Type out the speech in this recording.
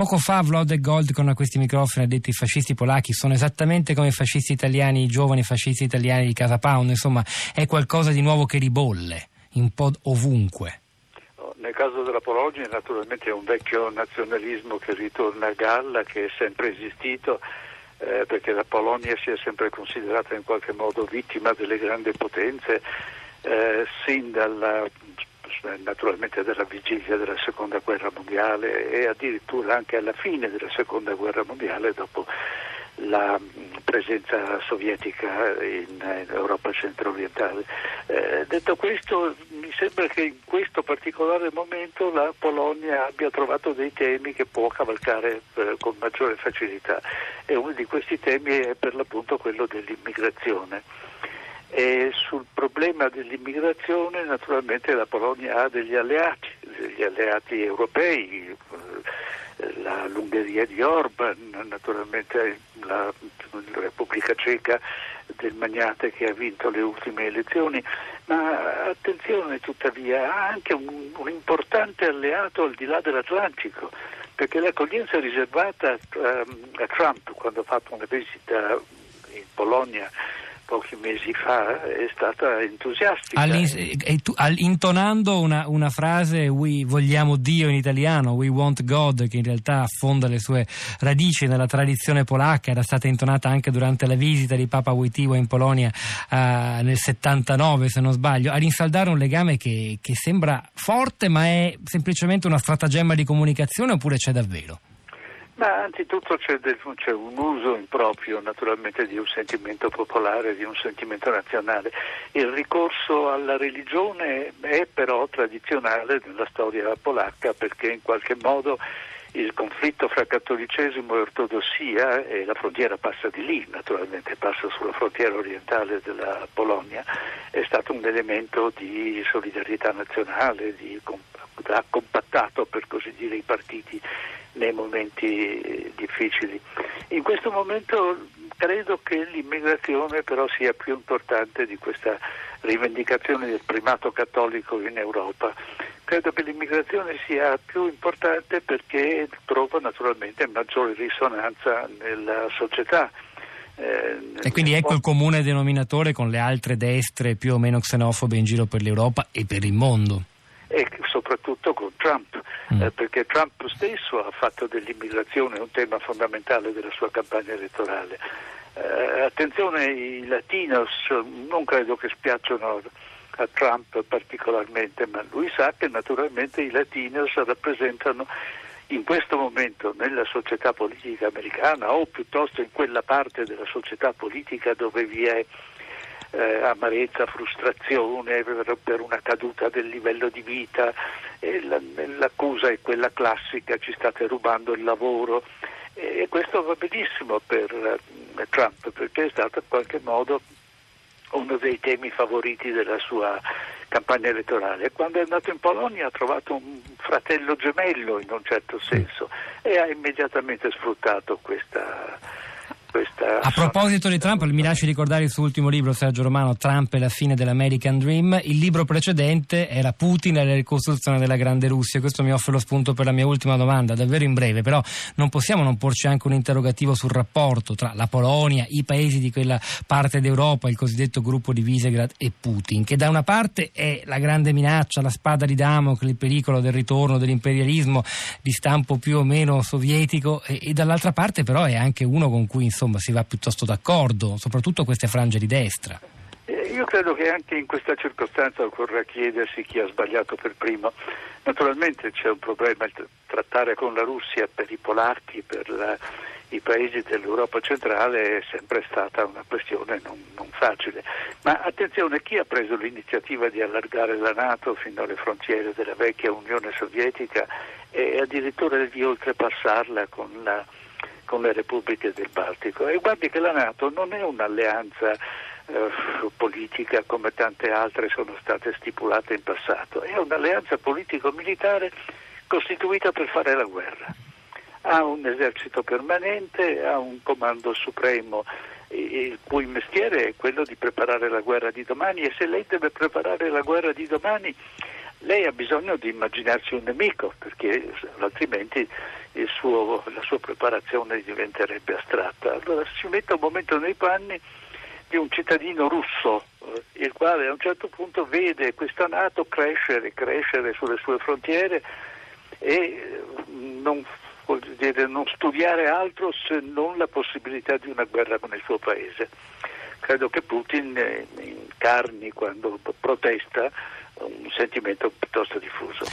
Poco fa Vlodek Gold con questi microfoni ha detto i fascisti polacchi sono esattamente come i fascisti italiani, i giovani fascisti italiani di Casa Pound, insomma è qualcosa di nuovo che ribolle un po' ovunque. Nel caso della Polonia naturalmente è un vecchio nazionalismo che ritorna a galla, che è sempre esistito, eh, perché la Polonia si è sempre considerata in qualche modo vittima delle grandi potenze, eh, sin dalla naturalmente dalla vigilia della seconda guerra mondiale e addirittura anche alla fine della seconda guerra mondiale dopo la presenza sovietica in, Europa centro-orientale. Eh, detto questo, mi sembra che in questo particolare momento la Polonia abbia trovato dei temi che può cavalcare eh, con maggiore facilità e uno di questi temi è per l'appunto quello dell'immigrazione. E sul problema dell'immigrazione naturalmente la Polonia ha degli alleati, degli alleati europei, eh, l'Ungheria di Orban, naturalmente la Repubblica Ceca del magnate che ha vinto le ultime elezioni, ma attenzione tuttavia, ha anche un, un importante alleato al di là dell'Atlantico, perché l'accoglienza riservata a, a Trump quando ha fatto una visita in Polonia pochi mesi fa è stata entusiastica. intonando una, una, frase we vogliamo Dio in italiano, we want God, che in realtà affonda le sue radici nella tradizione polacca, era stata intonata anche durante la visita di Papa Wojtyła in Polonia uh, nel 79 se non sbaglio, a rinsaldare un legame che, che sembra forte ma è semplicemente una stratagemma di comunicazione oppure c'è davvero? Ma anzitutto c'è, del, c'è, un uso improprio naturalmente di un sentimento popolare, di un sentimento nazionale. Il ricorso alla religione è però tradizionale nella storia polacca perché in qualche modo il conflitto fra cattolicesimo e ortodossia, e la frontiera passa di lì, naturalmente passa sulla frontiera orientale della Polonia, è stato un elemento di solidarietà nazionale, di, ha compattato per così dire i partiti nei momenti difficili. In questo momento credo che l'immigrazione però sia più importante di questa rivendicazione del primato cattolico in Europa. Credo che l'immigrazione sia più importante perché trova naturalmente maggiore risonanza nella società. Eh, e quindi ecco il comune denominatore con le altre destre più o meno xenofobe in giro per l'Europa e per il mondo. Soprattutto con Trump, mm. eh, perché Trump stesso ha fatto dell'immigrazione un tema fondamentale della sua campagna elettorale. Eh, attenzione, i latinos non credo che spiacciono a Trump particolarmente, ma lui sa che naturalmente i latinos rappresentano in questo momento nella società politica americana o piuttosto in quella parte della società politica dove vi è eh, amarezza, frustrazione per, una caduta del livello di vita, la, l'accusa è quella classica, ci state rubando il lavoro. E questo va benissimo per eh, Trump perché è stato in qualche modo uno dei temi favoriti della sua campagna elettorale. Quando è andato in Polonia ha trovato un fratello gemello in un certo senso e ha immediatamente sfruttato questa questa... A proposito di Trump, mi lasci ricordare il suo ultimo libro, Sergio Romano, Trump e la fine dell'American Dream. Il libro precedente era Putin e la ricostruzione della grande Russia. Questo mi offre lo spunto per la mia ultima domanda, davvero in breve, però non possiamo non porci anche un interrogativo sul rapporto tra la Polonia, i paesi di quella parte d'Europa, il cosiddetto gruppo di Visegrad e Putin, che da una parte è la grande minaccia, la spada di Damocle, il pericolo del ritorno dell'imperialismo di stampo più o meno sovietico e, e dall'altra parte però è anche uno con cui insomma si va piuttosto d'accordo, soprattutto queste frange di destra. Eh, io credo che anche in questa circostanza occorra chiedersi chi ha sbagliato per primo. Naturalmente c'è un problema, trattare con la Russia per i polacchi, per la, i paesi dell'Europa centrale è sempre stata una questione non, non, facile. Ma attenzione, chi ha preso l'iniziativa di allargare la Nato fino alle frontiere della vecchia Unione Sovietica e addirittura di oltrepassarla con la con le repubbliche del Baltico. E guardi che la Nato non è un'alleanza eh, politica come tante altre sono state stipulate in passato, è un'alleanza politico-militare costituita per fare la guerra. Ha un esercito permanente, ha un comando supremo il cui mestiere è quello di preparare la guerra di domani e se lei deve preparare la guerra di domani lei ha bisogno di immaginarsi un nemico perché altrimenti suo, la sua preparazione diventerebbe astratta. Allora si mette un momento nei panni di un cittadino russo, eh, il quale a un certo punto vede questa Nato crescere, crescere sulle sue frontiere e eh, non, dire, non studiare altro se non la possibilità di una guerra con il suo paese. Credo che Putin eh, incarni quando protesta un sentimento piuttosto diffuso.